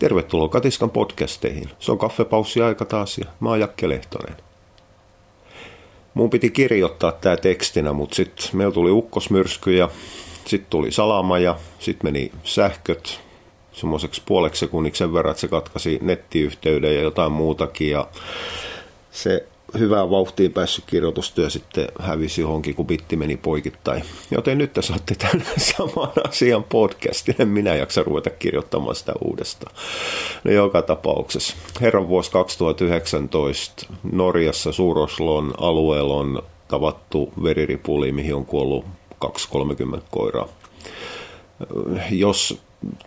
Tervetuloa Katiskan podcasteihin. Se on kaffepaussi-aika taas ja mä oon Jakke Lehtonen. Mun piti kirjoittaa tää tekstinä, mutta sitten meillä tuli ukkosmyrsky ja sitten tuli salama ja sitten meni sähköt semmoiseksi puoleksi sekunniksi sen verran, että se katkasi nettiyhteyden ja jotain muutakin ja se hyvää vauhtiin päässyt kirjoitustyö sitten hävisi johonkin, kun bitti meni poikittain. Joten nyt te saatte tämän saman asian podcastin. En minä jaksa ruveta kirjoittamaan sitä uudestaan. No joka tapauksessa. Herran vuosi 2019 Norjassa Suuroslon alueella on tavattu veriripuli, mihin on kuollut 230 koiraa. Jos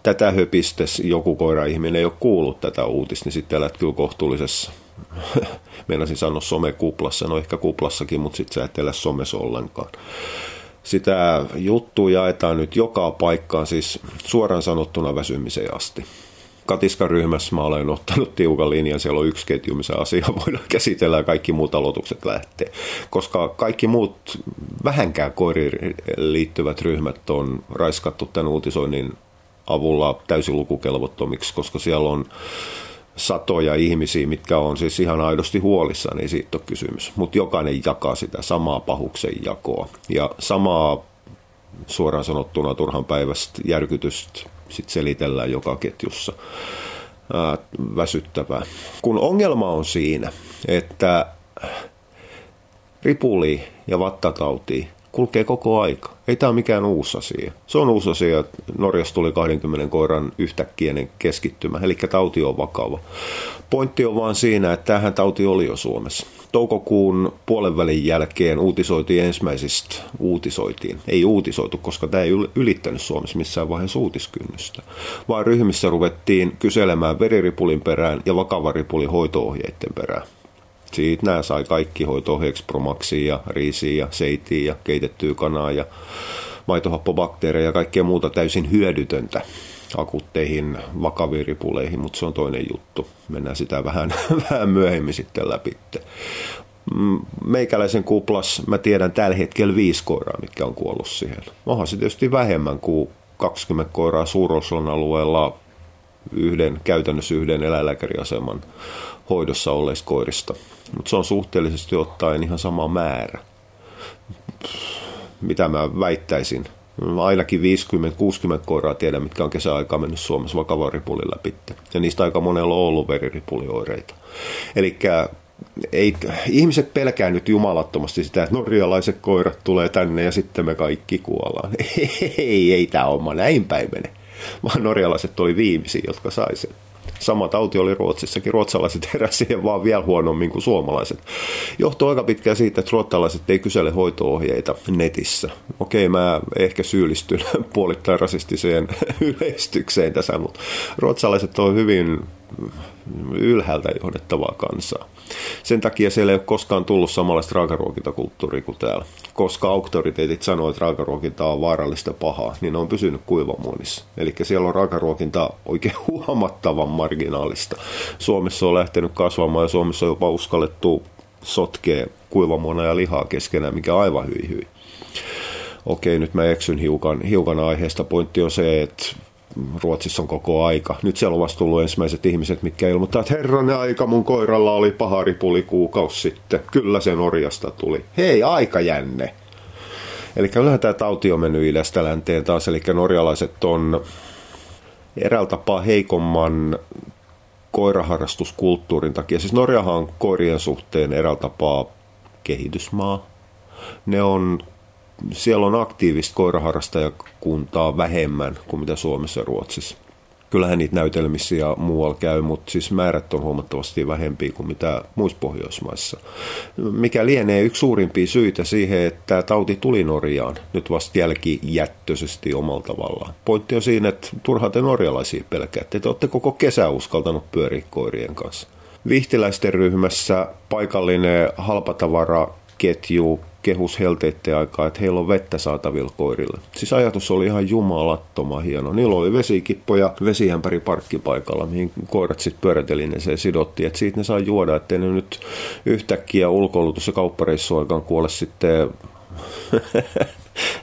tätä höpistes joku koira-ihminen ei ole kuullut tätä uutista, niin sitten elät kyllä kohtuullisessa meinasin sanoa somekuplassa, no ehkä kuplassakin, mutta sitten sä et elä somessa ollenkaan. Sitä juttua jaetaan nyt joka paikkaan, siis suoraan sanottuna väsymiseen asti. Katiskaryhmässä mä olen ottanut tiukan linjan, siellä on yksi ketju, missä asia voidaan käsitellä ja kaikki muut aloitukset lähtee. Koska kaikki muut vähänkään koiriin liittyvät ryhmät on raiskattu tämän uutisoinnin avulla täysin lukukelvottomiksi, koska siellä on satoja ihmisiä, mitkä on siis ihan aidosti huolissaan, niin siitä on kysymys. Mutta jokainen jakaa sitä samaa pahuksen jakoa. Ja samaa suoraan sanottuna turhan päivästä järkytystä sit selitellään joka ketjussa. Ää, väsyttävää. Kun ongelma on siinä, että ripuli ja vattatauti kulkee koko aika. Ei tämä ole mikään uusi asia. Se on uusi asia, että Norjassa tuli 20 koiran yhtäkkiäinen keskittymä, eli tauti on vakava. Pointti on vaan siinä, että tähän tauti oli jo Suomessa. Toukokuun puolen välin jälkeen uutisoitiin ensimmäisistä, uutisoitiin, ei uutisoitu, koska tämä ei ylittänyt Suomessa missään vaiheessa uutiskynnystä, vaan ryhmissä ruvettiin kyselemään veriripulin perään ja vakavaripulin hoitoohjeiden perään. Siitä nämä sai kaikki hoitoa Hexpromaxia ja riisiä ja seitiä ja keitettyä kanaa ja maitohappobakteereja ja kaikkea muuta täysin hyödytöntä akutteihin vakaviin ripuleihin, mutta se on toinen juttu. Mennään sitä vähän, vähän myöhemmin sitten läpi. Mm, meikäläisen kuplas mä tiedän tällä hetkellä viisi koiraa, mitkä on kuollut siihen. Onhan se tietysti vähemmän kuin 20 koiraa Suuroslon alueella yhden, käytännössä yhden eläinlääkäriaseman hoidossa olleista koirista. Mutta se on suhteellisesti ottaen ihan sama määrä. Mitä mä väittäisin. Ainakin 50-60 koiraa tiedän, mitkä on kesäaikaa mennyt Suomessa vakavan ripulin läpi. Ja niistä aika monella on ollut veriripulioireita. Eli ei, ihmiset pelkää nyt jumalattomasti sitä, että norjalaiset koirat tulee tänne ja sitten me kaikki kuollaan. Ei, ei, ei tämä homma näin päin mene. Vaan norjalaiset oli viimeisiä, jotka sai sen. Sama tauti oli Ruotsissakin. Ruotsalaiset heräsivät siihen vaan vielä huonommin kuin suomalaiset. Johtuu aika pitkään siitä, että ruotsalaiset ei kysele hoitoohjeita netissä. Okei, mä ehkä syyllistyn puolittain rasistiseen yleistykseen tässä, mutta ruotsalaiset on hyvin ylhäältä johdettavaa kansaa. Sen takia siellä ei ole koskaan tullut samanlaista raakaruokintakulttuuria kuin täällä. Koska auktoriteetit sanoo, että raakaruokinta on vaarallista pahaa, niin ne on pysynyt kuivamuonissa. Eli siellä on raakaruokinta oikein huomattavan marginaalista. Suomessa on lähtenyt kasvamaan ja Suomessa on jopa uskallettu sotkea kuivamuona ja lihaa keskenään, mikä aivan hyi hyi. Okei, nyt mä eksyn hiukan, hiukan aiheesta. Pointti on se, että Ruotsissa on koko aika. Nyt siellä on vasta tullut ensimmäiset ihmiset, mitkä ilmoittaa, että herranen aika, mun koiralla oli paharipuli kuukausi sitten. Kyllä se Norjasta tuli. Hei, aika jänne. Eli kyllähän tämä tauti on mennyt idästä länteen taas, eli norjalaiset on eräällä tapaa heikomman koiraharrastuskulttuurin takia. Siis Norjahan on koirien suhteen eräällä tapaa kehitysmaa. Ne on siellä on aktiivista koiraharrastajakuntaa vähemmän kuin mitä Suomessa ja Ruotsissa. Kyllähän niitä näytelmissä ja muualla käy, mutta siis määrät on huomattavasti vähempiä kuin mitä muissa Pohjoismaissa. Mikä lienee yksi suurimpia syitä siihen, että tauti tuli Norjaan nyt vasta jälkijättöisesti omalla tavallaan. Pointti on siinä, että turhaan te norjalaisia pelkäätte. Te olette koko kesä uskaltanut pyöriä koirien kanssa. Vihtiläisten ryhmässä paikallinen halpatavaraketju kehus helteiden aikaa, että heillä on vettä saatavilla koirille. Siis ajatus oli ihan jumalattoma hieno. Niillä oli vesikippoja vesiämpäri parkkipaikalla, mihin koirat sitten pyörätelineeseen sidottiin, että siitä ne saa juoda, ettei ne nyt yhtäkkiä ulkoilutus- ja kauppareissuaikaan kuole sitten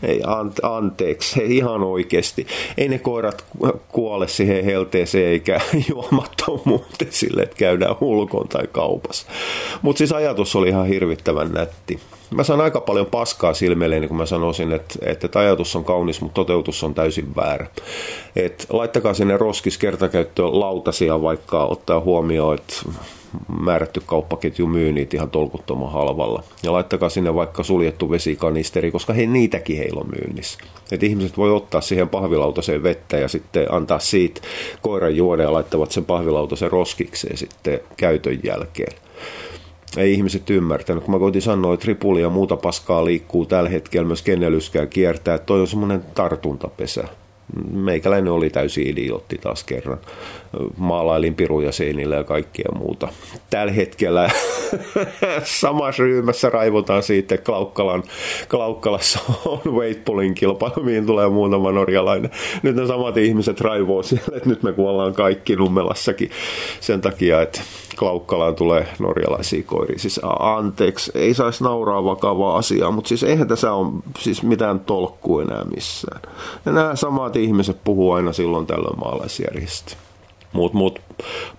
Ei, an, anteeksi, ei ihan oikeasti. Ei ne koirat kuole siihen helteeseen eikä juomattomuuteen sille, että käydään ulkoon tai kaupassa. Mutta siis ajatus oli ihan hirvittävän nätti mä saan aika paljon paskaa silmeille, niin kun mä sanoisin, että, että ajatus on kaunis, mutta toteutus on täysin väärä. Et laittakaa sinne roskis kertakäyttöön lautasia, vaikka ottaa huomioon, että määrätty kauppaketju myy niitä ihan tolkuttoman halvalla. Ja laittakaa sinne vaikka suljettu vesikanisteri, koska he niitäkin heillä on myynnissä. Et ihmiset voi ottaa siihen pahvilautaseen vettä ja sitten antaa siitä koiran juoda ja laittavat sen pahvilautasen roskikseen sitten käytön jälkeen ei ihmiset ymmärtänyt. Kun mä koitin sanoa, että ripuli ja muuta paskaa liikkuu tällä hetkellä, myös kennelyskää kiertää, että toi on semmoinen tartuntapesä. Meikäläinen oli täysin idiootti taas kerran. Maalailin piruja seinillä ja kaikkea muuta. Tällä hetkellä samassa ryhmässä raivotaan siitä, että Klaukkalan, Klaukkalassa on weightpullin kilpailu, mihin tulee muutama norjalainen. Nyt ne samat ihmiset raivoo siellä, että nyt me kuollaan kaikki Nummelassakin sen takia, että Klaukkalaan tulee norjalaisia koiria. Siis anteeksi, ei saisi nauraa vakavaa asiaa, mutta siis eihän tässä ole siis mitään tolkkua enää missään. Ja nämä samat ihmiset puhuu aina silloin tällöin maalaisjärjistä. Mutta mut,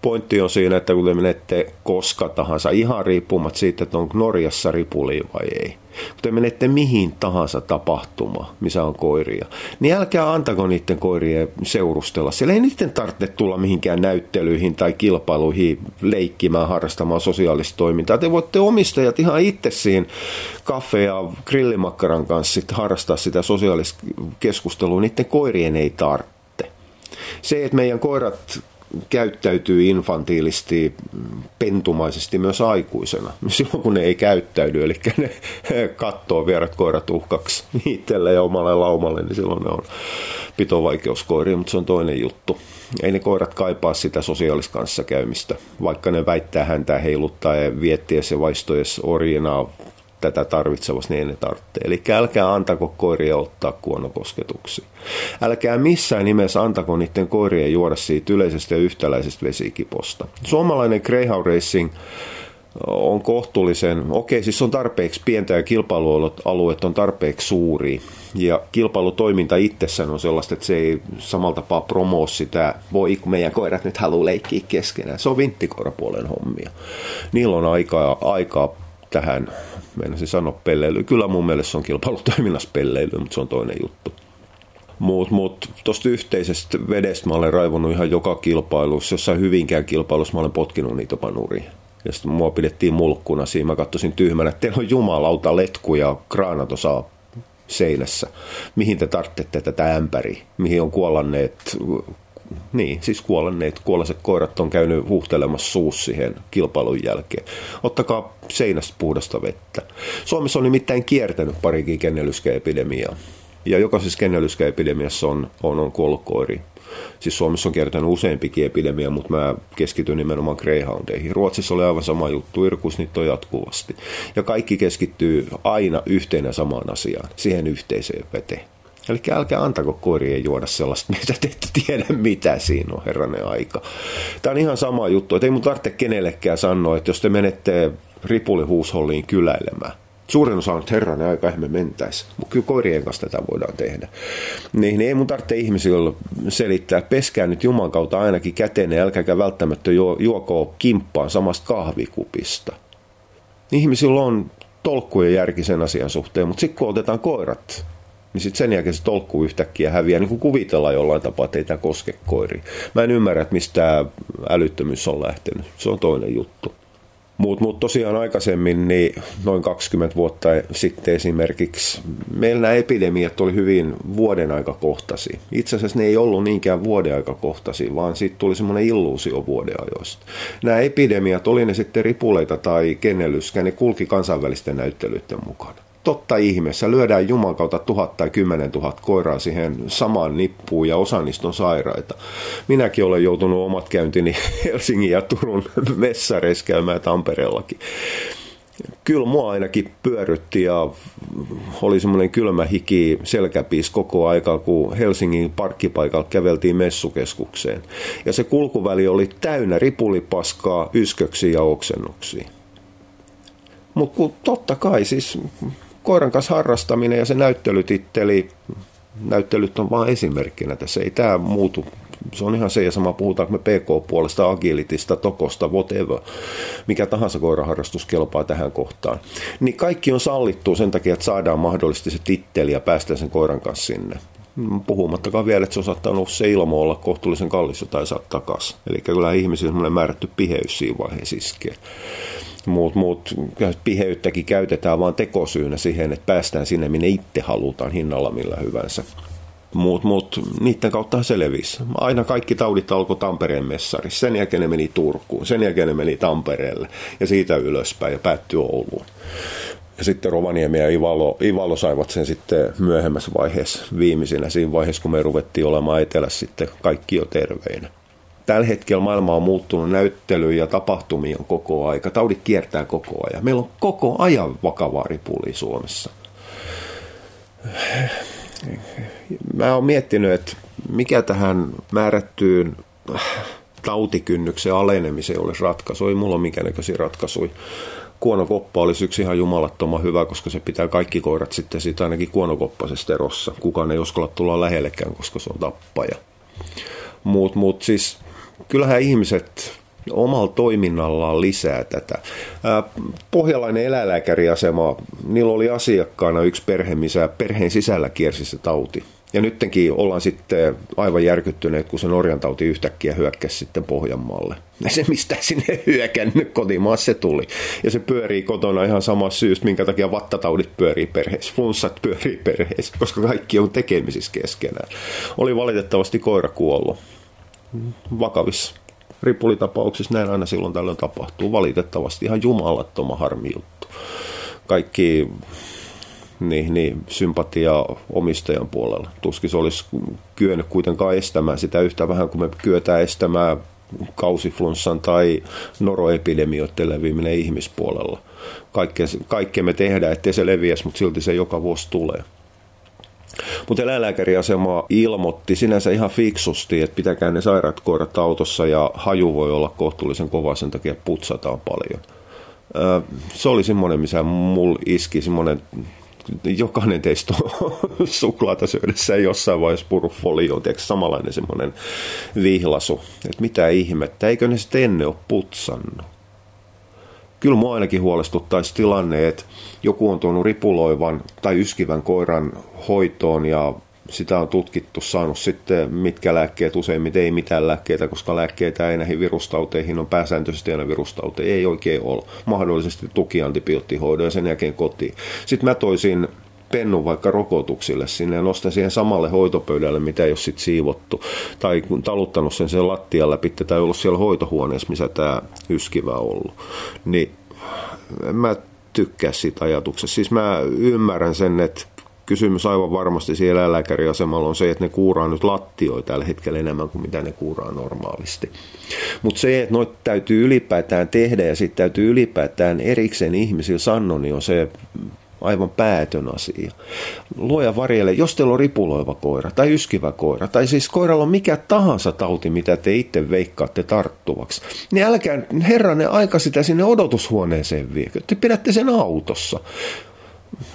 pointti on siinä, että kun te menette koska tahansa, ihan riippumatta siitä, että onko Norjassa ripuli vai ei, kun te menette mihin tahansa tapahtuma, missä on koiria, niin älkää antako niiden koirien seurustella. Siellä ei niiden tarvitse tulla mihinkään näyttelyihin tai kilpailuihin leikkimään, harrastamaan sosiaalista toimintaa. Te voitte omistajat ihan itse siinä kaffe- ja grillimakkaran kanssa sitten harrastaa sitä sosiaalista keskustelua. Niiden koirien ei tarvitse se, että meidän koirat käyttäytyy infantiilisti, pentumaisesti myös aikoisena, silloin kun ne ei käyttäydy, eli ne katsoo vierat koirat uhkaksi itselle ja omalle laumalle, niin silloin ne on pitovaikeuskoiria, mutta se on toinen juttu. Ei ne koirat kaipaa sitä sosiaalista kanssakäymistä, vaikka ne väittää häntä heiluttaa ja viettiessä ja vaistoessa orjina tätä tarvitsevassa, niin ne tarvitsee. Eli älkää antako koiria ottaa kuonokosketuksia. Älkää missään nimessä antako niiden koirien juoda siitä yleisestä ja yhtäläisestä vesikiposta. Suomalainen Greyhound Racing on kohtuullisen, okei siis on tarpeeksi pientä ja kilpailualueet on tarpeeksi suuri ja kilpailutoiminta itsessään on sellaista, että se ei samalla tapaa promoo sitä, voi kun meidän koirat nyt haluaa leikkiä keskenään. Se on vinttikoirapuolen hommia. Niillä on aikaa, aikaa tähän, meinasin sanoa pelleily. Kyllä mun mielestä se on kilpailutoiminnassa pelleily, mutta se on toinen juttu. Mutta mut, tuosta yhteisestä vedestä mä olen raivonnut ihan joka kilpailussa. Jossain hyvinkään kilpailussa mä olen potkinut niitä panuriin. Ja sitten mua pidettiin mulkkuna siinä. Mä katsoisin tyhmänä, että teillä on jumalauta letku ja kraanat osaa seinässä. Mihin te tarvitsette tätä ämpäriä? Mihin on kuollanneet niin, siis kuolleet, kuolleet koirat on käynyt huhtelemassa suus siihen kilpailun jälkeen. Ottakaa seinästä puhdasta vettä. Suomessa on nimittäin kiertänyt parikin kennelyskäepidemiaa. Ja jokaisessa kennelyskäepidemiassa on, on, on kuollut koiri. Siis Suomessa on kiertänyt useampikin epidemia, mutta mä keskityn nimenomaan greyhoundeihin. Ruotsissa oli aivan sama juttu, irkus niitä on jatkuvasti. Ja kaikki keskittyy aina yhteen ja samaan asiaan, siihen yhteiseen veteen. Eli älkää antako koirien juoda sellaista, mitä te ette tiedä, mitä siinä on, herranen aika. Tämä on ihan sama juttu, että ei mun tarvitse kenellekään sanoa, että jos te menette ripulihuusholliin kyläilemään, suurin osa on, että herranen aika, eihän me mentäisi. Mutta kyllä koirien kanssa tätä voidaan tehdä. Niin, niin ei mun tarvitse ihmisille selittää, peskää nyt Juman kautta ainakin käteen, älkääkä välttämättä juo, juokoo kimppaan samasta kahvikupista. Ihmisillä on tolkkujen järki sen asian suhteen, mutta sitten kun otetaan koirat niin sitten sen jälkeen se tolkku yhtäkkiä häviää, niin kuin kuvitellaan jollain tapaa, että ei tämä koske koiri. Mä en ymmärrä, että mistä tämä älyttömyys on lähtenyt. Se on toinen juttu. Mutta mut tosiaan aikaisemmin, niin noin 20 vuotta sitten esimerkiksi, meillä nämä epidemiat oli hyvin vuoden aikakohtaisia. Itse asiassa ne ei ollut niinkään vuoden aikakohtaisia, vaan siitä tuli semmoinen illuusio vuoden ajoista. Nämä epidemiat, oli ne sitten ripuleita tai kennelyskä, ne kulki kansainvälisten näyttelyiden mukana totta ihmeessä lyödään Juman kautta tuhat tai kymmenen tuhat koiraa siihen samaan nippuun ja osa niistä on sairaita. Minäkin olen joutunut omat käyntini Helsingin ja Turun messareissa käymään Tampereellakin. Kyllä mua ainakin pyörytti ja oli semmoinen kylmä hiki selkäpiis koko aikaa, kun Helsingin parkkipaikalla käveltiin messukeskukseen. Ja se kulkuväli oli täynnä ripulipaskaa, ysköksiä ja oksennuksia. Mutta totta kai siis koiran kanssa harrastaminen ja se näyttelytitteli, näyttelyt on vain esimerkkinä tässä, ei tämä muutu se on ihan se ja sama puhutaanko me PK-puolesta, agilitista, tokosta, whatever, mikä tahansa koiraharrastus kelpaa tähän kohtaan. Niin kaikki on sallittu sen takia, että saadaan mahdollisesti se titteli ja päästään sen koiran kanssa sinne. Puhumattakaan vielä, että se on saattanut se ilmo olla kohtuullisen kallis tai saa takaisin. Eli kyllä ihmisillä on määrätty piheys siinä vaiheessa iskee. Muut, muut piheyttäkin käytetään vain tekosyynä siihen, että päästään sinne, minne itse halutaan hinnalla millä hyvänsä. Muut, muut, niiden kautta se levisi. Aina kaikki taudit alkoi Tampereen messarissa. Sen jälkeen ne meni Turkuun, sen jälkeen ne meni Tampereelle ja siitä ylöspäin ja päättyi Ouluun. Ja sitten Rovaniemi ja Ivalo, Ivalo saivat sen sitten myöhemmässä vaiheessa, viimeisinä siinä vaiheessa, kun me ruvettiin olemaan etelässä sitten kaikki jo terveinä. Tällä hetkellä maailma on muuttunut näyttelyyn ja tapahtumia on koko aika. Taudit kiertää koko ajan. Meillä on koko ajan vakavaa ripuli Suomessa. Mä oon miettinyt, että mikä tähän määrättyyn tautikynnyksen alenemiseen olisi ratkaisu. Ei mulla ole minkäännäköisiä ratkaisuja kuonokoppa olisi yksi ihan jumalattoman hyvä, koska se pitää kaikki koirat sitten siitä ainakin kuonokoppaisesta erossa. Kukaan ei uskalla tulla lähellekään, koska se on tappaja. Muut, muut siis, kyllähän ihmiset omalla toiminnallaan lisää tätä. Pohjalainen eläinlääkäriasema, niillä oli asiakkaana yksi perhe, missä perheen sisällä kiersi se tauti. Ja nyttenkin ollaan sitten aivan järkyttyneet, kun se Norjan tauti yhtäkkiä hyökkäsi sitten Pohjanmaalle. Ja se mistä sinne hyökännyt kotimaassa se tuli. Ja se pyörii kotona ihan samassa syystä, minkä takia vattataudit pyörii perheessä, flunssat pyörii perheessä, koska kaikki on tekemisissä keskenään. Oli valitettavasti koira kuollut. Vakavissa ripulitapauksissa näin aina silloin tällöin tapahtuu. Valitettavasti ihan jumalattoman harmi juttu. Kaikki niin, niin, sympatia omistajan puolella. Tuskin se olisi kyennyt kuitenkaan estämään sitä yhtä vähän kuin me kyetään estämään kausiflunssan tai noroepidemioiden leviäminen ihmispuolella. Kaikkea, kaikkea me tehdään, ettei se leviäisi, mutta silti se joka vuosi tulee. Mutta eläinlääkäriasema ilmoitti sinänsä ihan fiksusti, että pitäkää ne sairaat koirat autossa ja haju voi olla kohtuullisen kova, sen takia putsataan paljon. Se oli semmoinen, missä mulla iski semmoinen jokainen teistä suklaata syödessä jossain vaiheessa purru folio, samanlainen semmoinen vihlasu, että mitä ihmettä, eikö ne sitten ennen ole putsannut? Kyllä mua ainakin huolestuttaisi tilanne, että joku on tuonut ripuloivan tai yskivän koiran hoitoon ja sitä on tutkittu, saanut sitten mitkä lääkkeet, useimmiten ei mitään lääkkeitä, koska lääkkeitä ei näihin virustauteihin on pääsääntöisesti aina virustauteja, ei oikein ole. Mahdollisesti tukiantibioottihoidon ja sen jälkeen kotiin. Sitten mä toisin pennun vaikka rokotuksille sinne ja nostan siihen samalle hoitopöydälle, mitä ole sitten siivottu. Tai taluttanut sen sen lattian läpi tai ollut siellä hoitohuoneessa, missä tämä yskivä on ollut. Niin mä tykkää siitä ajatuksesta. Siis mä ymmärrän sen, että kysymys aivan varmasti siellä eläinlääkäriasemalla on se, että ne kuuraa nyt lattioita tällä hetkellä enemmän kuin mitä ne kuuraa normaalisti. Mutta se, että noita täytyy ylipäätään tehdä ja sitten täytyy ylipäätään erikseen ihmisillä sanoa, niin on se aivan päätön asia. Luoja varjelle, jos teillä on ripuloiva koira tai yskivä koira, tai siis koiralla on mikä tahansa tauti, mitä te itse veikkaatte tarttuvaksi, niin älkää herranen aika sitä sinne odotushuoneeseen viekö. Te pidätte sen autossa.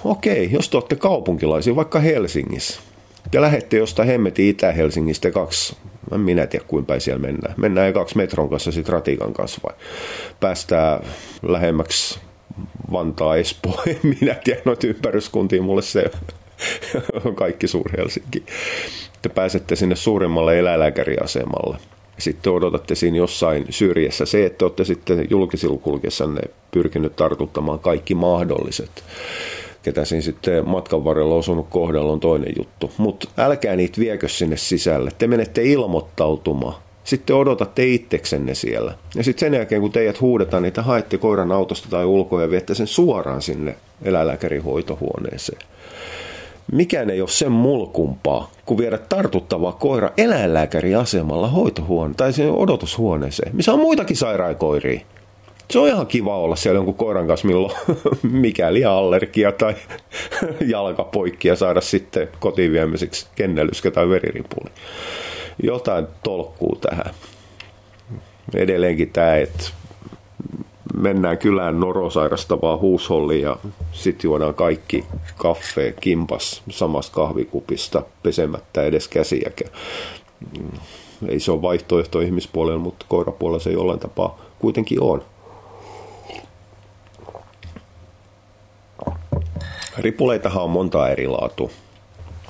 Okei, jos te olette kaupunkilaisia, vaikka Helsingissä, te lähette jostain hemmetin Itä-Helsingistä kaksi, en minä tiedä kuinka päin siellä mennään. Mennään kaksi metron kanssa sitten ratikan kanssa vai päästään lähemmäksi Vantaa, Espoo, en minä tiedä noita ympäryskuntia, mulle se on kaikki Suur-Helsinki. Te pääsette sinne suurimmalle eläinlääkäriasemalle. Sitten odotatte siinä jossain syrjässä se, että olette sitten julkisilla pyrkinyt tartuttamaan kaikki mahdolliset ketä siinä sitten matkan varrella osunut kohdalla on toinen juttu. Mutta älkää niitä viekö sinne sisälle. Te menette ilmoittautumaan. Sitten odotatte itseksenne siellä. Ja sitten sen jälkeen, kun teidät huudetaan, niin te haette koiran autosta tai ulkoa ja viette sen suoraan sinne eläinlääkärin hoitohuoneeseen. Mikään ei ole sen mulkumpaa, kuin viedä tartuttava koira eläinlääkäriasemalla hoitohuone tai sen odotushuoneeseen, missä on muitakin sairaikoiria se on ihan kiva olla siellä jonkun koiran kanssa, milloin mikäli allergia tai jalkapoikki ja saada sitten kotiin viemiseksi kennelyskä tai veriripuli. Jotain tolkkuu tähän. Edelleenkin tämä, että mennään kylään norosairastavaa huusholliin ja sitten juodaan kaikki kaffe, kimpas samasta kahvikupista pesemättä edes käsiäkään. Mm, ei se ole vaihtoehto ihmispuolella, mutta koirapuolella se jollain tapaa kuitenkin on. Ripuleitahan on monta eri laatua.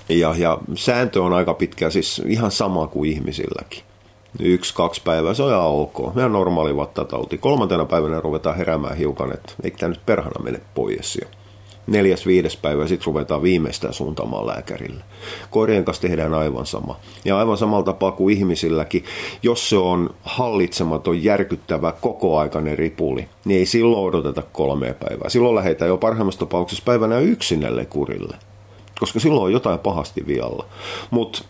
Ja, ja sääntö on aika pitkä, siis ihan sama kuin ihmisilläkin. Yksi, kaksi päivää, se on ihan ok. Ihan normaali vattatauti. Kolmantena päivänä ruvetaan heräämään hiukan, että eikö tämä nyt perhana mene pois jo. Neljäs, viides päivä, sitten ruvetaan viimeistään suuntaamaan lääkärille. Koirien kanssa tehdään aivan sama. Ja aivan samalla tapaa kuin ihmisilläkin, jos se on hallitsematon, järkyttävä, kokoaikainen ripuli, niin ei silloin odoteta kolmea päivää. Silloin lähdetään jo parhaimmassa tapauksessa päivänä yksinelle kurille koska silloin on jotain pahasti vialla. Mutta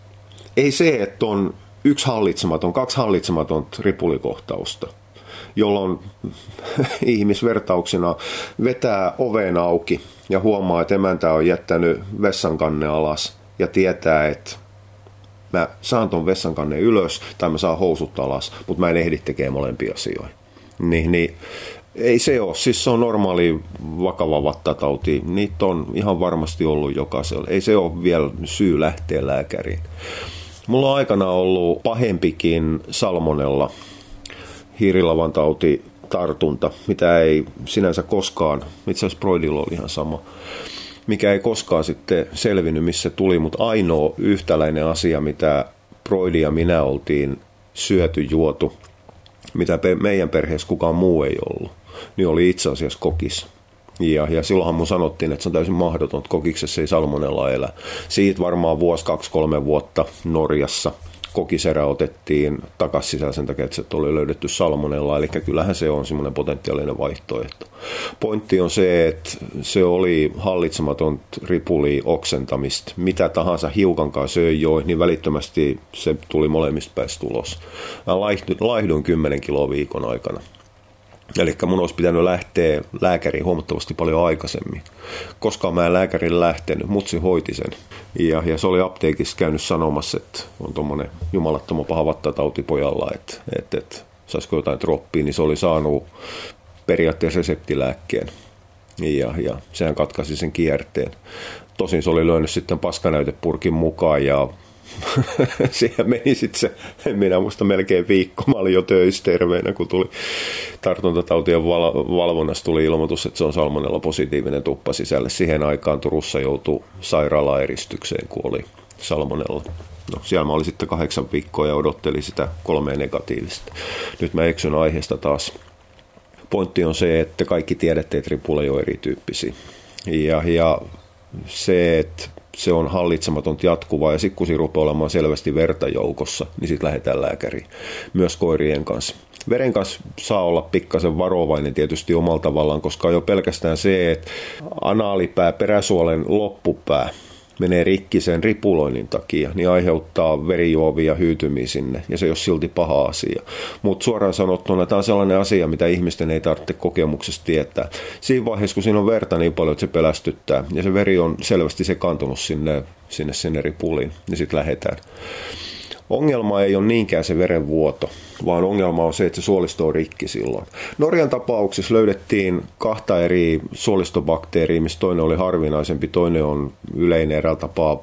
ei se, että on yksi hallitsematon, kaksi hallitsematon ripulikohtausta, jolloin ihmisvertauksena vetää oven auki ja huomaa, että emäntä on jättänyt vessankanne alas ja tietää, että mä saan ton vessankannen ylös tai mä saan housut alas, mutta mä en ehdi tekemään molempia asioita. Niin, niin ei se ole, siis se on normaali vakava vattatauti. Niitä on ihan varmasti ollut jokaisella. Ei se ole vielä syy lähteä lääkäriin. Mulla on aikana ollut pahempikin salmonella hiirilavan tauti tartunta, mitä ei sinänsä koskaan, itse asiassa Broidilla oli ihan sama, mikä ei koskaan sitten selvinnyt, missä tuli, mutta ainoa yhtäläinen asia, mitä Broidi ja minä oltiin syöty, juotu, mitä meidän perheessä kukaan muu ei ollut niin oli itse asiassa kokis. Ja, ja silloinhan mun sanottiin, että se on täysin mahdoton, että kokiksessa ei salmonella elä. Siitä varmaan vuosi, kaksi, kolme vuotta Norjassa kokiserä otettiin takaisin sisään sen takia, että se oli löydetty salmonella, eli kyllähän se on semmoinen potentiaalinen vaihtoehto. Pointti on se, että se oli hallitsematon ripuli oksentamista, mitä tahansa hiukankaan söi jo, niin välittömästi se tuli molemmista päästä tulos. Mä laihduin 10 kiloa viikon aikana. Eli mun olisi pitänyt lähteä lääkäriin huomattavasti paljon aikaisemmin. Koska mä en lääkärin lähtenyt, mutsi hoiti sen. Ja, ja se oli apteekissa käynyt sanomassa, että on tuommoinen jumalattoman paha vattatauti pojalla, että, että, että saisiko jotain droppia, niin se oli saanut periaatteessa reseptilääkkeen. Ja, ja sehän katkaisi sen kierteen. Tosin se oli löynyt sitten paskanäytepurkin mukaan ja siihen meni sitten se, en minä muista melkein viikko, mä olin jo töissä terveenä, kun tuli tartuntatautien val- valvonnassa tuli ilmoitus, että se on salmonella positiivinen tuppa sisälle. Siihen aikaan Turussa joutui sairaalaeristykseen, kun oli salmonella. No, siellä mä olin sitten kahdeksan viikkoa ja odottelin sitä kolmea negatiivista. Nyt mä eksyn aiheesta taas. Pointti on se, että kaikki tiedätte, että ripulla ole erityyppisiä. Ja, ja se, että se on hallitsematon jatkuvaa ja sitten kun siinä rupeaa olemaan selvästi verta joukossa, niin sitten lähdetään lääkäriin. Myös koirien kanssa. Veren kanssa saa olla pikkasen varovainen tietysti omalla tavallaan, koska jo pelkästään se, että anaalipää, peräsuolen loppupää, menee rikki sen ripuloinnin takia, niin aiheuttaa verijuovia hyytymiä sinne, ja se ei ole silti paha asia. Mutta suoraan sanottuna tämä on sellainen asia, mitä ihmisten ei tarvitse kokemuksesta tietää. Siinä vaiheessa, kun siinä on verta niin paljon, että se pelästyttää, ja se veri on selvästi sekaantunut sinne, sinne, sinne ripuliin, niin sitten lähdetään. Ongelma ei ole niinkään se verenvuoto, vaan ongelma on se, että se suolisto on rikki silloin. Norjan tapauksessa löydettiin kahta eri suolistobakteeria, mistä toinen oli harvinaisempi, toinen on yleinen eräällä tapaa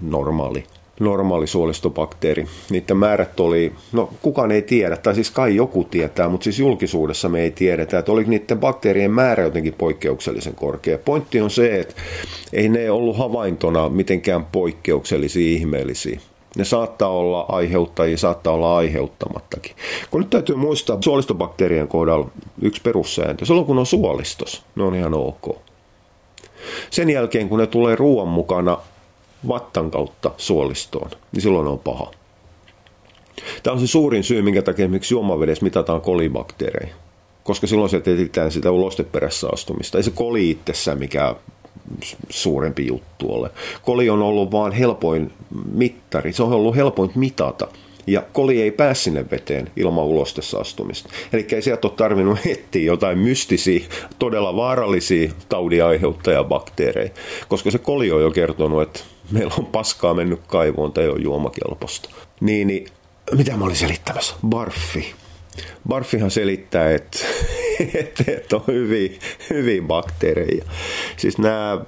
normaali normaali suolistobakteeri. Niiden määrät oli, no kukaan ei tiedä, tai siis kai joku tietää, mutta siis julkisuudessa me ei tiedetä, että oli niiden bakteerien määrä jotenkin poikkeuksellisen korkea. Pointti on se, että ei ne ollut havaintona mitenkään poikkeuksellisia ihmeellisiä ne saattaa olla aiheuttajia, saattaa olla aiheuttamattakin. Kun nyt täytyy muistaa suolistobakteerien kohdalla yksi perussääntö. Silloin kun on suolistos, ne on ihan ok. Sen jälkeen kun ne tulee ruoan mukana vattan kautta suolistoon, niin silloin on paha. Tämä on se suurin syy, minkä takia esimerkiksi juomavedessä mitataan kolibakteereja. Koska silloin se etsitään sitä ulosteperässä astumista. Ei se koli itsessään mikä suurempi juttu ole. Koli on ollut vaan helpoin mittari, se on ollut helpoin mitata. Ja koli ei pääse sinne veteen ilman ulostessa astumista. Eli ei sieltä ole tarvinnut etsiä jotain mystisiä, todella vaarallisia taudin aiheuttajabakteereja, koska se koli on jo kertonut, että meillä on paskaa mennyt kaivoon tai on juomakelpoista. Niin, niin mitä mä olin selittämässä? Barfi. Barfihan selittää, että että, että on hyviä, hyviä bakteereja. Siis nämä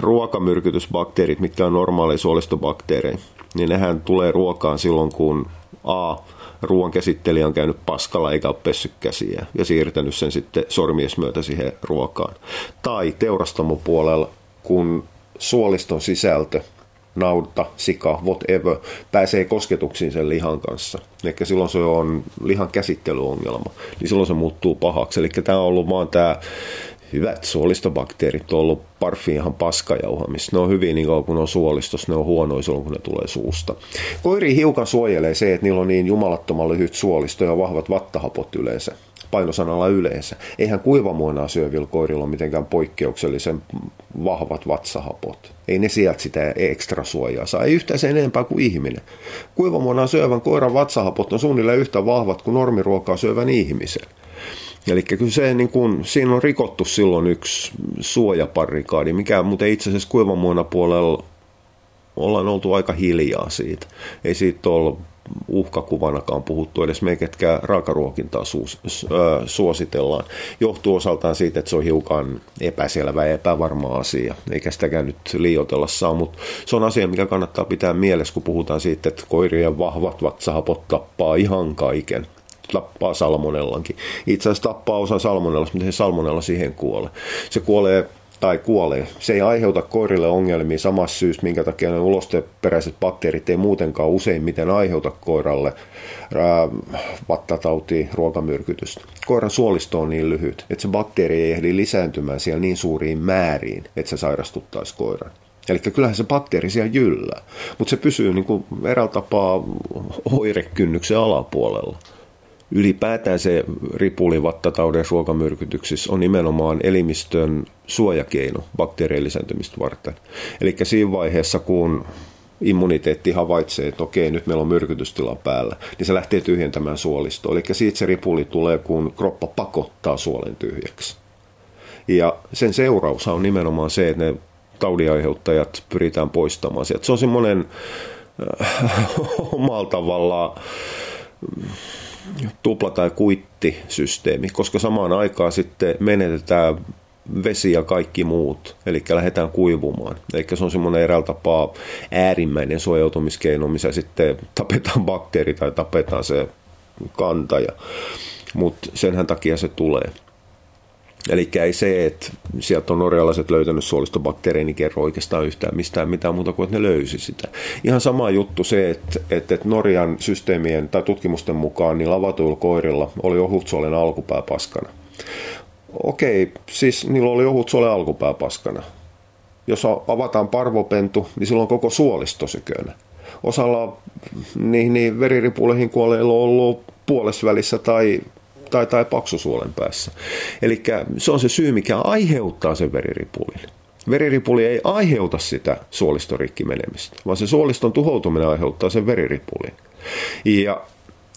ruokamyrkytysbakteerit, mitkä on normaaleja suolistobakteereja, niin nehän tulee ruokaan silloin, kun A, ruoan käsittelijä on käynyt paskalla eikä ole pessy käsiä ja siirtänyt sen sitten sormies myötä siihen ruokaan. Tai teurastamopuolella, kun suoliston sisältö nauta, sika, whatever, pääsee kosketuksiin sen lihan kanssa. Eli silloin se on lihan käsittelyongelma, niin silloin se muuttuu pahaksi. Eli tämä on ollut vaan tämä hyvät suolistobakteerit on ollut parfiinhan paskajauhamista. Ne on hyvin niin kauan kun on suolistossa, ne on huonoja silloin kun ne tulee suusta. Koiri hiukan suojelee se, että niillä on niin jumalattoman lyhyt suolisto ja vahvat vattahapot yleensä painosanalla yleensä. Eihän kuivamuonaa syövillä koirilla ole mitenkään poikkeuksellisen vahvat vatsahapot. Ei ne sieltä sitä ekstra suojaa saa, ei yhtään sen enempää kuin ihminen. Kuivamuonaa syövän koiran vatsahapot on suunnilleen yhtä vahvat kuin normiruokaa syövän ihmisen. Eli kyllä se, niin kun, siinä on rikottu silloin yksi suojaparikaadi, mikä muuten itse asiassa kuivamuona puolella ollaan oltu aika hiljaa siitä. Ei siitä ole uhkakuvanakaan puhuttu edes me, ketkä raakaruokintaa suos, suositellaan. Johtuu osaltaan siitä, että se on hiukan epäselvä ja epävarma asia, eikä sitäkään nyt liioitella saa, mutta se on asia, mikä kannattaa pitää mielessä, kun puhutaan siitä, että koirien vahvat vatsahapot tappaa ihan kaiken tappaa salmonellankin. Itse asiassa tappaa osa salmonellasta, mutta se salmonella siihen kuolee. Se kuolee tai kuolee. Se ei aiheuta koirille ongelmia samassa syystä, minkä takia ne ulosteperäiset bakteerit ei muutenkaan useimmiten aiheuta koiralle ää, vattatautia, ruokamyrkytystä. Koiran suolisto on niin lyhyt, että se bakteeri ei ehdi lisääntymään siellä niin suuriin määriin, että se sairastuttaisi koiran. Eli kyllähän se bakteeri siellä jyllää, mutta se pysyy niin kuin eräällä tapaa oirekynnyksen alapuolella ylipäätään se ripulivattatauden ruokamyrkytyksissä on nimenomaan elimistön suojakeino bakteerien lisääntymistä varten. Eli siinä vaiheessa, kun immuniteetti havaitsee, että okei, nyt meillä on myrkytystila päällä, niin se lähtee tyhjentämään suolistoa. Eli siitä se ripuli tulee, kun kroppa pakottaa suolen tyhjäksi. Ja sen seuraus on nimenomaan se, että ne taudinaiheuttajat pyritään poistamaan sieltä. Se on semmoinen äh, omalla tavallaan tupla- tai kuittisysteemi, koska samaan aikaan sitten menetetään vesi ja kaikki muut, eli lähdetään kuivumaan. Eli se on semmoinen eräällä tapaa äärimmäinen suojautumiskeino, missä sitten tapetaan bakteeri tai tapetaan se kantaja. Mutta senhän takia se tulee. Eli ei se, että sieltä on norjalaiset löytänyt suolistobakteeria, niin kerro oikeastaan yhtään mistään mitään muuta kuin, että ne löysi sitä. Ihan sama juttu se, että, että Norjan systeemien tai tutkimusten mukaan niin lavatuilla koirilla oli ohutsuolen alkupää paskana. Okei, siis niillä oli ohutsuolen alkupää paskana. Jos avataan parvopentu, niin silloin koko suolisto sykönä. Osalla niin, niin veriripuleihin kuolleilla on ollut puolesvälissä tai tai, tai paksusuolen päässä. Eli se on se syy, mikä aiheuttaa sen veriripulin. Veriripuli ei aiheuta sitä suolistorikki menemistä, vaan se suoliston tuhoutuminen aiheuttaa sen veriripulin. Ja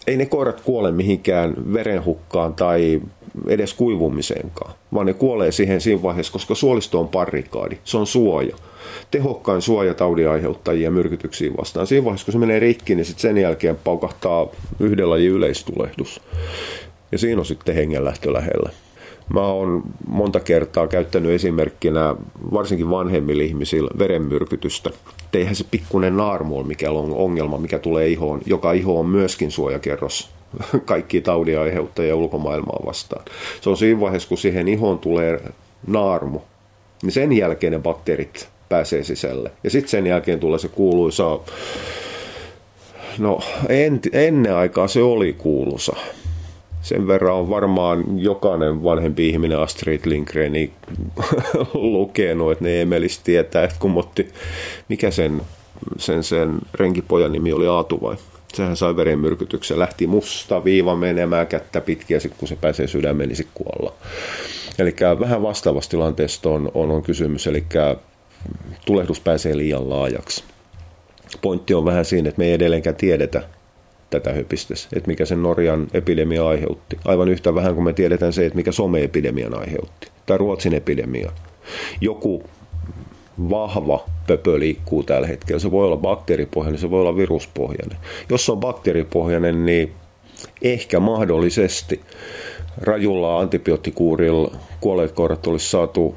ei ne koirat kuole mihinkään verenhukkaan tai edes kuivumiseenkaan, vaan ne kuolee siihen siinä vaiheessa, koska suolisto on parrikaadi, se on suoja. Tehokkain suoja taudin aiheuttajia myrkytyksiin vastaan. Siinä vaiheessa, kun se menee rikki, niin sitten sen jälkeen paukahtaa yhden lajin yleistulehdus. Ja siinä on sitten hengenlähtö lähellä. Mä oon monta kertaa käyttänyt esimerkkinä varsinkin vanhemmilla ihmisillä verenmyrkytystä. Eihän se pikkuinen naarmuol, mikä on ongelma, mikä tulee ihoon, joka iho on myöskin suojakerros kaikki taudin aiheuttajia ulkomaailmaa vastaan. Se on siinä vaiheessa, kun siihen ihoon tulee naarmu, niin sen jälkeen ne bakteerit pääsee sisälle. Ja sitten sen jälkeen tulee se kuuluisa, no en, ennen aikaa se oli kuuluisa, sen verran on varmaan jokainen vanhempi ihminen Astrid Lindgreni lukenut, että ne emelis tietää, että kummotti, mikä sen, sen, sen renkipojan nimi oli Aatu vai? Sehän sai verenmyrkytyksen, lähti musta viiva menemään kättä pitkiä, sit kun se pääsee sydämeen, niin kuolla. Eli vähän vastaavasta tilanteesta on, on, on kysymys, eli tulehdus pääsee liian laajaksi. Pointti on vähän siinä, että me ei edelleenkään tiedetä, tätä höpistes, että mikä sen Norjan epidemia aiheutti. Aivan yhtä vähän kuin me tiedetään se, että mikä some-epidemian aiheutti, tai Ruotsin epidemia. Joku vahva pöpö liikkuu tällä hetkellä. Se voi olla bakteeripohjainen, se voi olla viruspohjainen. Jos se on bakteeripohjainen, niin ehkä mahdollisesti rajulla antibioottikuurilla kuolleet koirat olisi saatu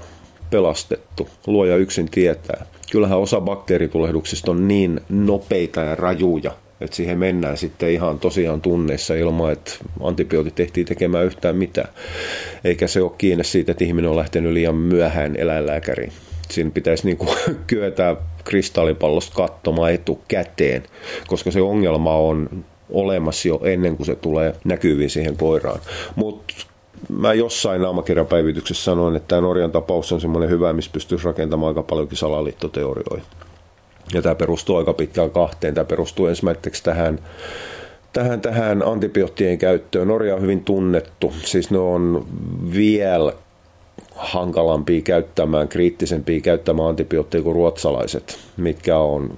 pelastettu. Luoja yksin tietää. Kyllähän osa bakteeritulehduksista on niin nopeita ja rajuja, että siihen mennään sitten ihan tosiaan tunneissa ilman, että antibiootit tehtiin tekemään yhtään mitään. Eikä se ole kiinni siitä, että ihminen on lähtenyt liian myöhään eläinlääkäriin. Siinä pitäisi niin kuin kyetä kristallipallosta katsomaan etukäteen, koska se ongelma on olemassa jo ennen kuin se tulee näkyviin siihen koiraan. Mutta mä jossain naamakirjapäivityksessä sanoin, että tämä Norjan tapaus on semmoinen hyvä, missä pystyisi rakentamaan aika paljonkin salaliittoteorioita. Ja tämä perustuu aika pitkään kahteen. Tämä perustuu ensimmäiseksi tähän, tähän, tähän antibioottien käyttöön. Norja on hyvin tunnettu. Siis ne on vielä hankalampia käyttämään, kriittisempiä käyttämään antibiootteja kuin ruotsalaiset, mitkä on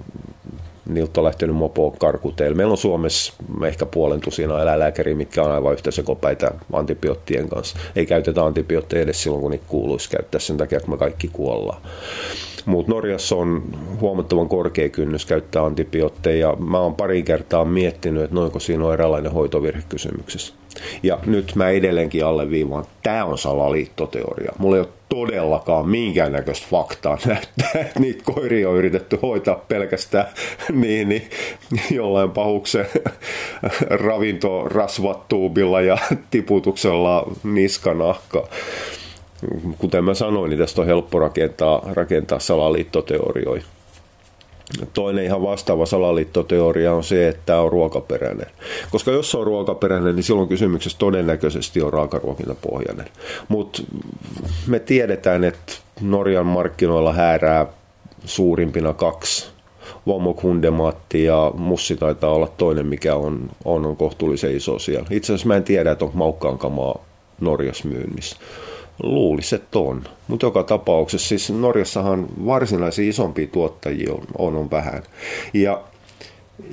niiltä on lähtenyt mopo karkuteille. Meillä on Suomessa ehkä puolen tusina eläinlääkäriä, mitkä on aivan yhtä sekopäitä antibioottien kanssa. Ei käytetä antibiootteja edes silloin, kun niitä kuuluisi käyttää sen takia, kun me kaikki kuollaan. Mutta Norjassa on huomattavan korkea kynnys käyttää antibiootteja. Mä oon pari kertaa miettinyt, että noinko siinä on eräänlainen hoitovirhe kysymyksessä. Ja nyt mä edelleenkin alleviivaan, tämä on salaliittoteoria. Mulla ei ole todellakaan minkäännäköistä faktaa näyttää, että niitä koiria on yritetty hoitaa pelkästään niin, niin jollain pahuksen ravintorasvattuubilla ja tiputuksella niskanahka. Kuten mä sanoin, niin tästä on helppo rakentaa, rakentaa salaliittoteorioita. Toinen ihan vastaava salaliittoteoria on se, että tämä on ruokaperäinen. Koska jos se on ruokaperäinen, niin silloin kysymyksessä todennäköisesti on raakaruokintapohjainen. Mutta me tiedetään, että Norjan markkinoilla häärää suurimpina kaksi Vomok Hundematti ja Mussi taitaa olla toinen, mikä on, on, on kohtuullisen iso siellä. Itse asiassa mä en tiedä, että on maukkaan kamaa Norjas myynnissä. Luulisi, että on. Mutta joka tapauksessa, siis Norjassahan varsinaisia isompia tuottajia on, on, on vähän. Ja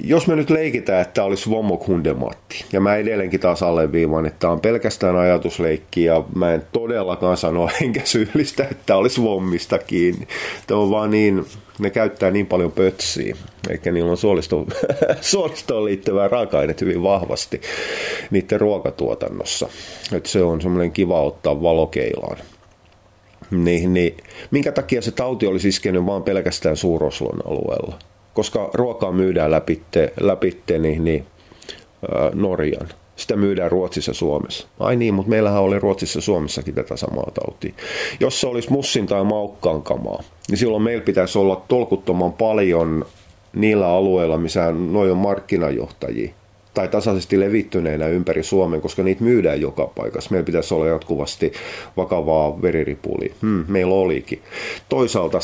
jos me nyt leikitään, että olisi Vomok Hundematti, ja mä edelleenkin taas alleviivan, että tämä on pelkästään ajatusleikki, ja mä en todellakaan sano enkä syyllistä, että olisi Vommista kiinni. Tämä on vaan niin, ne käyttää niin paljon pötsiä, eikä niillä on suolisto, suolistoon liittyvää raaka-aineet hyvin vahvasti niiden ruokatuotannossa. Että se on semmoinen kiva ottaa valokeilaan. Niin, niin, minkä takia se tauti olisi iskenyt vaan pelkästään Suuroslon alueella? Koska ruokaa myydään läpitte, läpitte niin, niin, ää, Norjan. Sitä myydään Ruotsissa Suomessa. Ai niin, mutta meillähän oli Ruotsissa Suomessakin tätä samaa tautia. Jos se olisi mussin tai maukkaan kamaa, niin silloin meillä pitäisi olla tolkuttoman paljon niillä alueilla, missä noin on markkinajohtajia tai tasaisesti levittyneenä ympäri Suomen, koska niitä myydään joka paikassa. Meillä pitäisi olla jatkuvasti vakavaa veriripuli. Hmm, meillä olikin. Toisaalta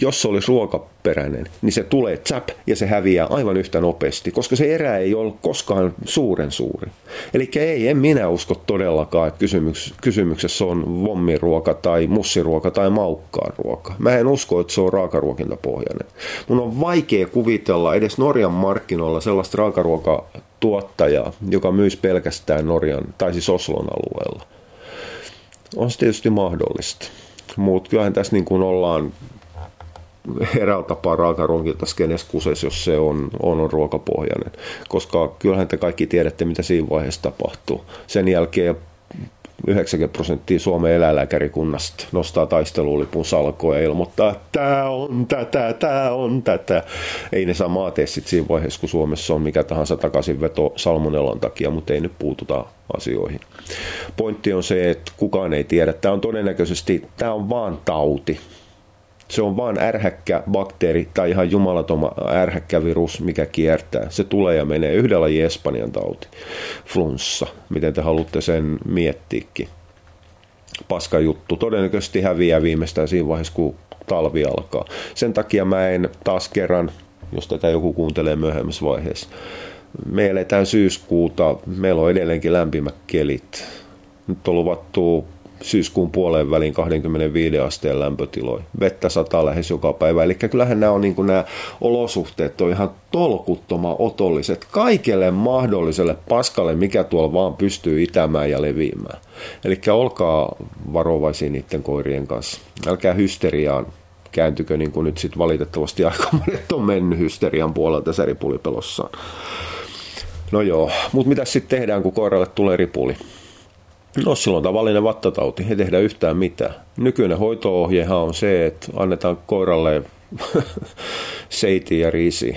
jos se olisi ruokaperäinen, niin se tulee zap ja se häviää aivan yhtä nopeasti, koska se erä ei ole koskaan suuren suuri. Eli ei, en minä usko todellakaan, että kysymyks, kysymyksessä on vommiruoka tai mussiruoka tai maukkaan ruoka. Mä en usko, että se on raakaruokintapohjainen. Mun on vaikea kuvitella edes Norjan markkinoilla sellaista raakaruokatuottajaa, joka myisi pelkästään Norjan, tai siis Oslon alueella. On se tietysti mahdollista. Mutta kyllähän tässä niin kuin ollaan eräällä tapaa raakaruokilta skenes kuses, jos se on, on, on ruokapohjainen. Koska kyllähän te kaikki tiedätte, mitä siinä vaiheessa tapahtuu. Sen jälkeen 90 prosenttia Suomen eläinlääkärikunnasta nostaa taistelulipun salkoa ja ilmoittaa, että tämä on tätä, tämä on tätä. Ei ne samaa tee sitten siinä vaiheessa, kun Suomessa on mikä tahansa takaisin veto salmonellan takia, mutta ei nyt puututa asioihin. Pointti on se, että kukaan ei tiedä. Tämä on todennäköisesti, tämä on vaan tauti se on vain ärhäkkä bakteeri tai ihan jumalaton ärhäkkä virus, mikä kiertää. Se tulee ja menee yhdellä laji Espanjan tauti, flunssa, miten te haluatte sen miettiäkin. Paska juttu. Todennäköisesti häviää viimeistään siinä vaiheessa, kun talvi alkaa. Sen takia mä en taas kerran, jos tätä joku kuuntelee myöhemmässä vaiheessa, me eletään syyskuuta, meillä on edelleenkin lämpimät kelit. Nyt on luvattu syyskuun puoleen väliin 25 asteen lämpötiloja. Vettä sataa lähes joka päivä. Eli kyllähän nämä, on, niin nämä olosuhteet on ihan tolkuttoman otolliset kaikelle mahdolliselle paskalle, mikä tuolla vaan pystyy itämään ja leviämään. Eli olkaa varovaisia niiden koirien kanssa. Älkää hysteriaan kääntykö niin kuin nyt sitten valitettavasti aika monet on mennyt hysterian puolelta säripulipellossaan. No joo, mutta mitä sitten tehdään, kun koiralle tulee ripuli? No silloin tavallinen vattatauti, ei tehdä yhtään mitään. Nykyinen hoitoohjehan on se, että annetaan koiralle seiti ja riisi,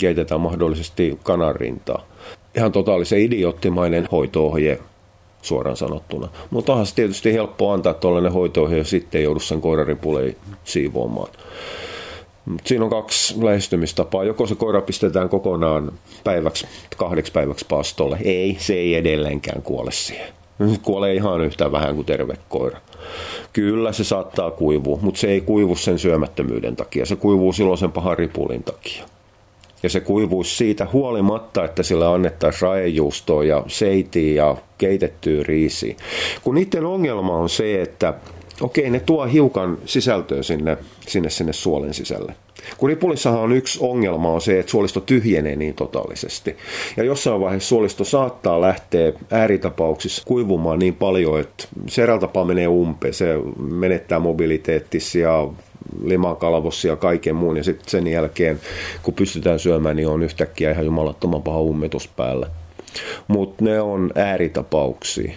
keitetään mahdollisesti kananrintaa. Ihan totaalisen idioottimainen hoitoohje suoraan sanottuna. Mutta onhan se tietysti helppo antaa tuollainen hoitoohje, jos sitten ei joudu sen koiraripuleen siivoamaan. Siinä on kaksi lähestymistapaa. Joko se koira pistetään kokonaan päiväksi, kahdeksi päiväksi paastolle. Ei, se ei edelleenkään kuole siihen. Kuolee ihan yhtä vähän kuin terve koira. Kyllä se saattaa kuivua, mutta se ei kuivu sen syömättömyyden takia. Se kuivuu silloin sen pahan ripulin takia. Ja se kuivuisi siitä huolimatta, että sillä annettaisiin raejuustoa ja seitiä ja keitettyä riisiä. Kun niiden ongelma on se, että okei, ne tuo hiukan sisältöä sinne, sinne, sinne suolen sisälle. Kun ripulissahan on yksi ongelma on se, että suolisto tyhjenee niin totaalisesti. Ja jossain vaiheessa suolisto saattaa lähteä ääritapauksissa kuivumaan niin paljon, että serältapa menee umpeen. Se menettää mobiliteettisia limakalvossa ja kaiken muun. Ja sitten sen jälkeen, kun pystytään syömään, niin on yhtäkkiä ihan jumalattoman paha ummetus päällä. Mutta ne on ääritapauksia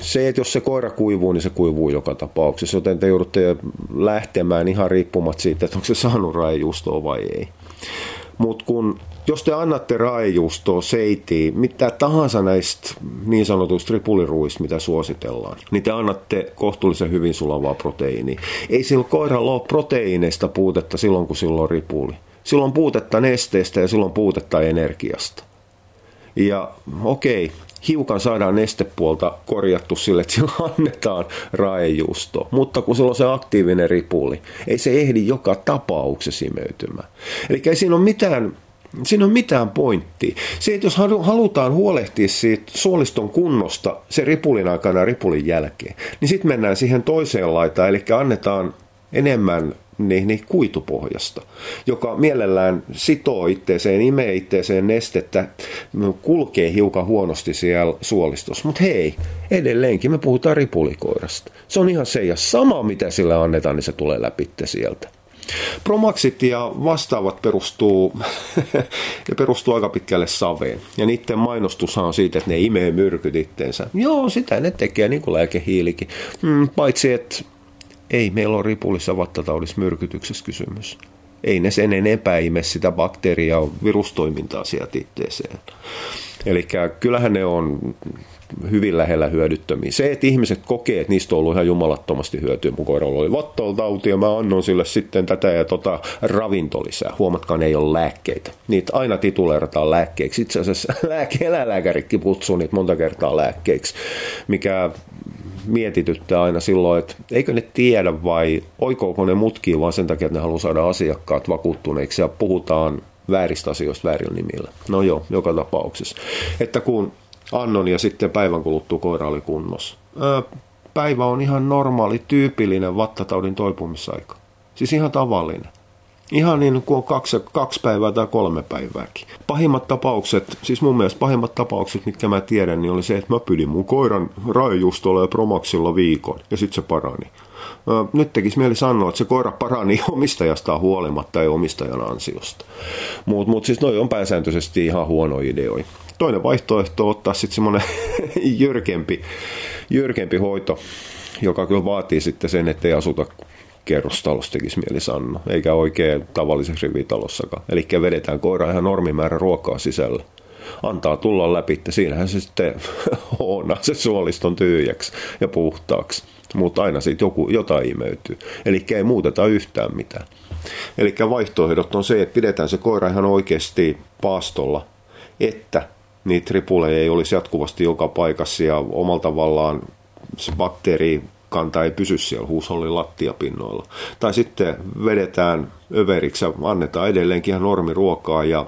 se, että jos se koira kuivuu, niin se kuivuu joka tapauksessa, joten te joudutte lähtemään ihan riippumatta siitä, että onko se saanut raejuustoa vai ei. Mutta kun jos te annatte raejuustoa, seitiin, mitä tahansa näistä niin sanotuista ripuliruista, mitä suositellaan, niin te annatte kohtuullisen hyvin sulavaa proteiiniä. Ei sillä koiralla ole proteiineista puutetta silloin, kun sillä on ripuli. Silloin puutetta nesteestä ja silloin puutetta energiasta. Ja okei, hiukan saadaan nestepuolta korjattu sille, että sillä annetaan raejuusto. Mutta kun sillä on se aktiivinen ripuli, ei se ehdi joka tapauksessa imeytymään. Eli ei siinä ole mitään Siinä on mitään pointtia. Se, että jos halutaan huolehtia siitä suoliston kunnosta se ripulin aikana ja ripulin jälkeen, niin sitten mennään siihen toiseen laitaan, eli annetaan enemmän niin, niin kuitupohjasta, joka mielellään sitoo itteeseen, imee itteeseen nestettä, kulkee hiukan huonosti siellä suolistossa. Mutta hei, edelleenkin me puhutaan ripulikoirasta. Se on ihan se ja sama, mitä sille annetaan, niin se tulee läpi sieltä. Promaxit ja vastaavat perustuu, ne perustuu aika pitkälle saveen. Ja niiden mainostushan on siitä, että ne imee myrkyt itteensä. Joo, sitä ne tekee, niin kuin lääkehiilikin. Hmm, paitsi, että ei meillä ole ripulissa vattataudissa myrkytyksessä kysymys. Ei ne sen enempää ime sitä bakteeria virustoimintaa sieltä itteeseen. Eli kyllähän ne on hyvin lähellä hyödyttömiä. Se, että ihmiset kokee, että niistä on ollut ihan jumalattomasti hyötyä. Mun koiralla oli vattoltauti ja mä annoin sille sitten tätä ja tota ravintolisää. Huomatkaa, ne ei ole lääkkeitä. Niitä aina tituleerataan lääkkeiksi. Itse asiassa lääke, eläinlääkärikki kutsuu niitä monta kertaa lääkkeiksi, mikä mietityttää aina silloin, että eikö ne tiedä vai oikooko ne mutkiin vaan sen takia, että ne haluaa saada asiakkaat vakuuttuneiksi ja puhutaan vääristä asioista väärillä nimillä. No joo, joka tapauksessa. Että kun annon ja sitten päivän kuluttua koira oli kunnossa. Päivä on ihan normaali, tyypillinen vattataudin toipumisaika. Siis ihan tavallinen. Ihan niin kuin on kaksi, kaksi päivää tai kolme päivääkin. Pahimmat tapaukset, siis mun mielestä pahimmat tapaukset, mitkä mä tiedän, niin oli se, että mä pidin mun koiran rajojustolla ja promaxilla viikon ja sitten se parani. Nyt tekisi mieli sanoa, että se koira parani omistajastaan huolimatta, ei omistajan ansiosta. Mutta mut siis noi on pääsääntöisesti ihan huono ideoi. Toinen vaihtoehto on ottaa sitten semmoinen jyrkempi, jyrkempi hoito, joka kyllä vaatii sitten sen, että ei asuta kerrostalossa tekisi mieli sanoa, eikä oikein tavallisessa rivitalossakaan. Eli vedetään koira ihan normimäärä ruokaa sisällä. Antaa tulla läpi, siinähän se sitten on se suoliston tyhjäksi ja puhtaaksi. Mutta aina siitä joku, jotain imeytyy. Eli ei muuteta yhtään mitään. Eli vaihtoehdot on se, että pidetään se koira ihan oikeasti paastolla, että niitä ripuleja ei olisi jatkuvasti joka paikassa ja omalla tavallaan se bakteeri kanta ei pysy siellä huusollin lattiapinnoilla. Tai sitten vedetään överiksi ja annetaan edelleenkin ihan normiruokaa ja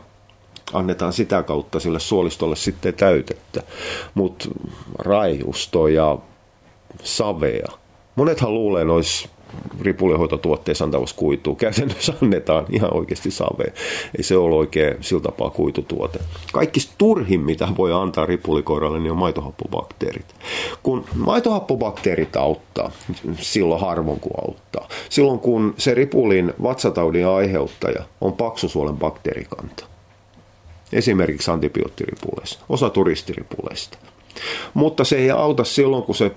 annetaan sitä kautta sille suolistolle sitten täytettä. Mutta raijusto ja savea. Monethan luulee noissa ripulihoitotuotteessa antavassa kuitua. Käytännössä annetaan ihan oikeasti saveen. Ei se ole oikein sillä tapaa kuitutuote. Kaikki turhin, mitä voi antaa ripulikoiralle, niin on maitohappobakteerit. Kun maitohappobakteerit auttaa, silloin harvoin kun auttaa. Silloin kun se ripulin vatsataudin aiheuttaja on paksusuolen bakteerikanta. Esimerkiksi antibiootiripuleissa, osa turistiripuleista. Mutta se ei auta silloin, kun se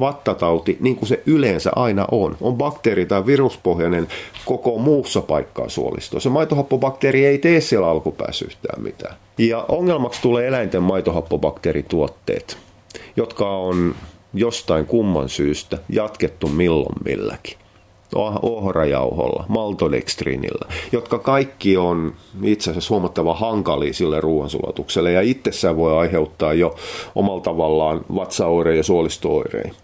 vattatauti, niin kuin se yleensä aina on, on bakteeri- tai viruspohjainen koko muussa paikkaa suolistoa. Se maitohappobakteeri ei tee siellä alkupäässä yhtään mitään. Ja ongelmaksi tulee eläinten maitohappobakteerituotteet, jotka on jostain kumman syystä jatkettu milloin milläkin ohrajauholla, maltodextrinillä, jotka kaikki on itse asiassa huomattavan hankalia sille ruoansulatukselle ja itsessään voi aiheuttaa jo omalla tavallaan vatsaoireja ja suolistooireja.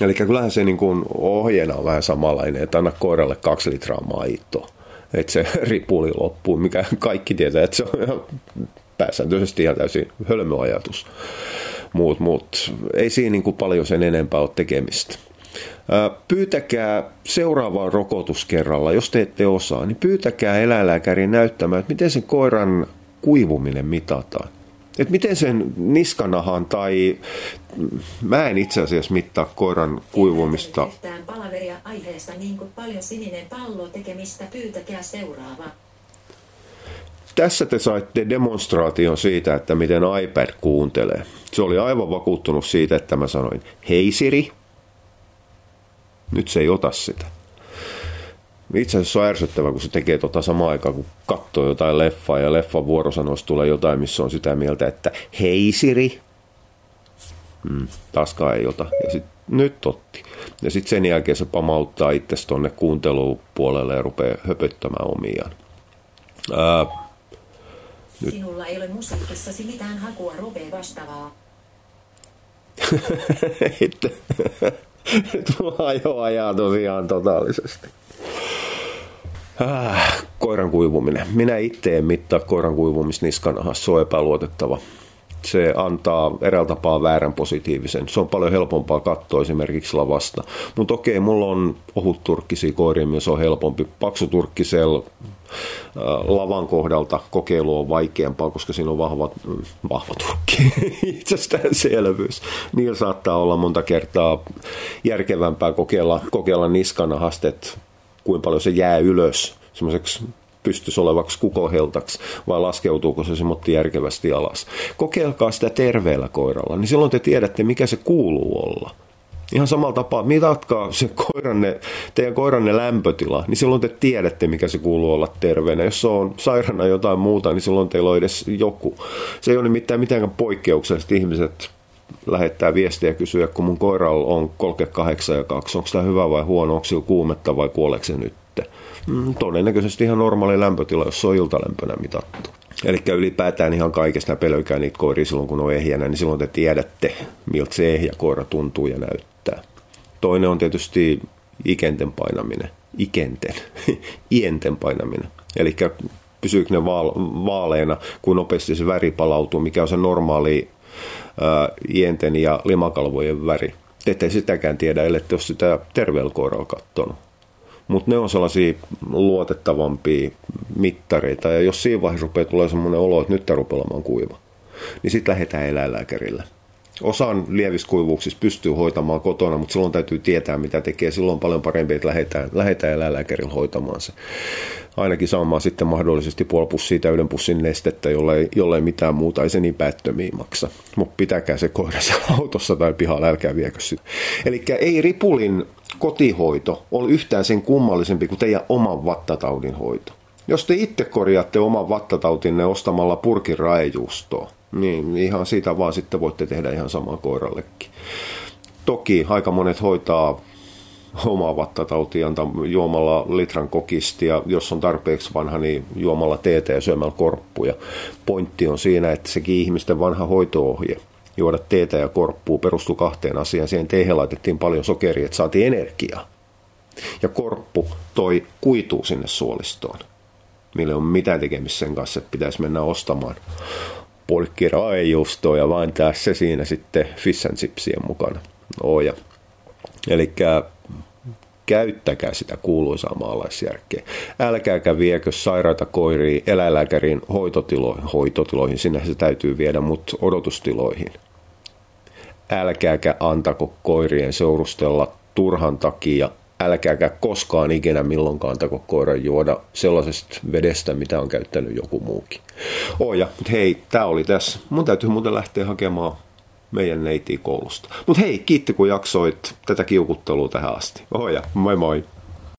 Eli kyllähän se niin kuin ohjeena on vähän samanlainen, että anna koiralle kaksi litraa maitoa, että se ripuli loppuu, mikä kaikki tietää, että se on pääsääntöisesti ihan täysin hölmöajatus. Muut, muut. Ei siinä niin kuin paljon sen enempää ole tekemistä. Pyytäkää seuraavaan rokotuskerralla, jos te ette osaa, niin pyytäkää eläinlääkäri näyttämään, että miten sen koiran kuivuminen mitataan. Et miten sen niskanahan tai mä en itse asiassa mittaa koiran kuivumista. palaveria aiheesta niin kuin paljon sininen pallo tekemistä, pyytäkää seuraava. Tässä te saitte demonstraation siitä, että miten iPad kuuntelee. Se oli aivan vakuuttunut siitä, että mä sanoin, hei Siri, nyt se ei ota sitä. Itse asiassa on ärsyttävä, kun se tekee tota samaan aikaan, kun katsoo jotain leffaa ja leffan vuorosanoista tulee jotain, missä on sitä mieltä, että hei Siri. Hmm, taaskaan ei ota. Ja sit, nyt otti. Ja sitten sen jälkeen se pamauttaa itse tuonne kuuntelupuolelle ja rupeaa höpöttämään omiaan. Ää, nyt. Sinulla ei ole musiikissasi mitään hakua Robe vastaavaa. Nyt mulla jo ajaa tosiaan totaalisesti. Ah, koiran kuivuminen. Minä itse en mittaa koiran kuivumista niskanahassa, se on epäluotettava. Se antaa eräällä tapaa väärän positiivisen. Se on paljon helpompaa katsoa esimerkiksi lavasta. Mutta okei, mulla on ohutturkkisia koiria, myös on helpompi. Paksuturkkisella lavan kohdalta kokeilu on vaikeampaa, koska siinä on vahva, mm, vahva turkki, itsestäänselvyys. Niillä saattaa olla monta kertaa järkevämpää kokeilla, kokeilla niskana hastet, kuinka paljon se jää ylös semmoiseksi pystys olevaksi kukoheltaksi, vai laskeutuuko se semmoitti järkevästi alas. Kokeilkaa sitä terveellä koiralla, niin silloin te tiedätte, mikä se kuuluu olla. Ihan samalla tapaa, mitatkaa se koiranne, teidän koiranne lämpötila, niin silloin te tiedätte, mikä se kuuluu olla terveenä. Jos se on sairaana jotain muuta, niin silloin teillä on edes joku. Se ei ole nimittäin mitenkään poikkeuksellisesti ihmiset lähettää viestiä ja kysyä, kun mun koira on 38 ja 2, onko tämä hyvä vai huono, onko sillä kuumetta vai kuoleeko se nyt? Mm, todennäköisesti ihan normaali lämpötila, jos se on iltalämpönä mitattu. Eli ylipäätään ihan kaikesta pelöikää niitä koiria silloin, kun on ehjänä, niin silloin te tiedätte, miltä se ehjä koira tuntuu ja näyttää. Toinen on tietysti ikenten painaminen. Ikenten. Ienten painaminen. Eli pysyykö ne vaaleina, kun nopeasti se väri palautuu, mikä on se normaali ää, ienten ja limakalvojen väri. Te ette sitäkään tiedä, ellei ole sitä terveellä koiralla katsonut mutta ne on sellaisia luotettavampia mittareita. Ja jos siinä vaiheessa rupeaa tulee semmoinen olo, että nyt tämä rupeaa olemaan kuiva, niin sitten lähdetään eläinlääkärille. Osan lieviskuivuuksista pystyy hoitamaan kotona, mutta silloin täytyy tietää, mitä tekee. Silloin on paljon parempi, että lähdetään, lähdetään eläinlääkärille hoitamaan se. Ainakin saamaan sitten mahdollisesti puoli pussia täyden pussin nestettä, jollei, jollei mitään muuta, ei se niin päättömiä maksa. Mutta pitäkää se koira autossa tai pihalla, älkää viekö sitä. Eli ei ripulin kotihoito ole yhtään sen kummallisempi kuin teidän oman vattataudin hoito. Jos te itse korjaatte oman vattatautinne ostamalla purkin raejuustoa, niin ihan siitä vaan sitten voitte tehdä ihan samaa koirallekin. Toki aika monet hoitaa omaa vattatautia juomalla litran kokisti ja jos on tarpeeksi vanha, niin juomalla teetä ja syömällä korppuja. Pointti on siinä, että sekin ihmisten vanha hoitoohje – juoda teetä ja korppua perustui kahteen asiaan. Siihen teehen laitettiin paljon sokeria, että saatiin energiaa. Ja korppu toi kuituu sinne suolistoon. Millä on mitään tekemistä sen kanssa, että pitäisi mennä ostamaan polkkiraajuustoa ja vain se siinä sitten fish and chipsien mukana. Oja. Eli käyttäkää sitä kuuluisaa maalaisjärkeä. Älkääkä viekö sairaita koiria eläinlääkärin hoitotiloihin, hoitotiloihin, sinne se täytyy viedä, mutta odotustiloihin. Älkääkä antako koirien seurustella turhan takia älkääkä koskaan ikinä milloinkaan antako koiran juoda sellaisesta vedestä, mitä on käyttänyt joku muukin. Oh ja hei, tämä oli tässä. Mun täytyy muuten lähteä hakemaan meidän neiti koulusta. Mutta hei, kiitti kun jaksoit tätä kiukuttelua tähän asti. Oho ja moi moi!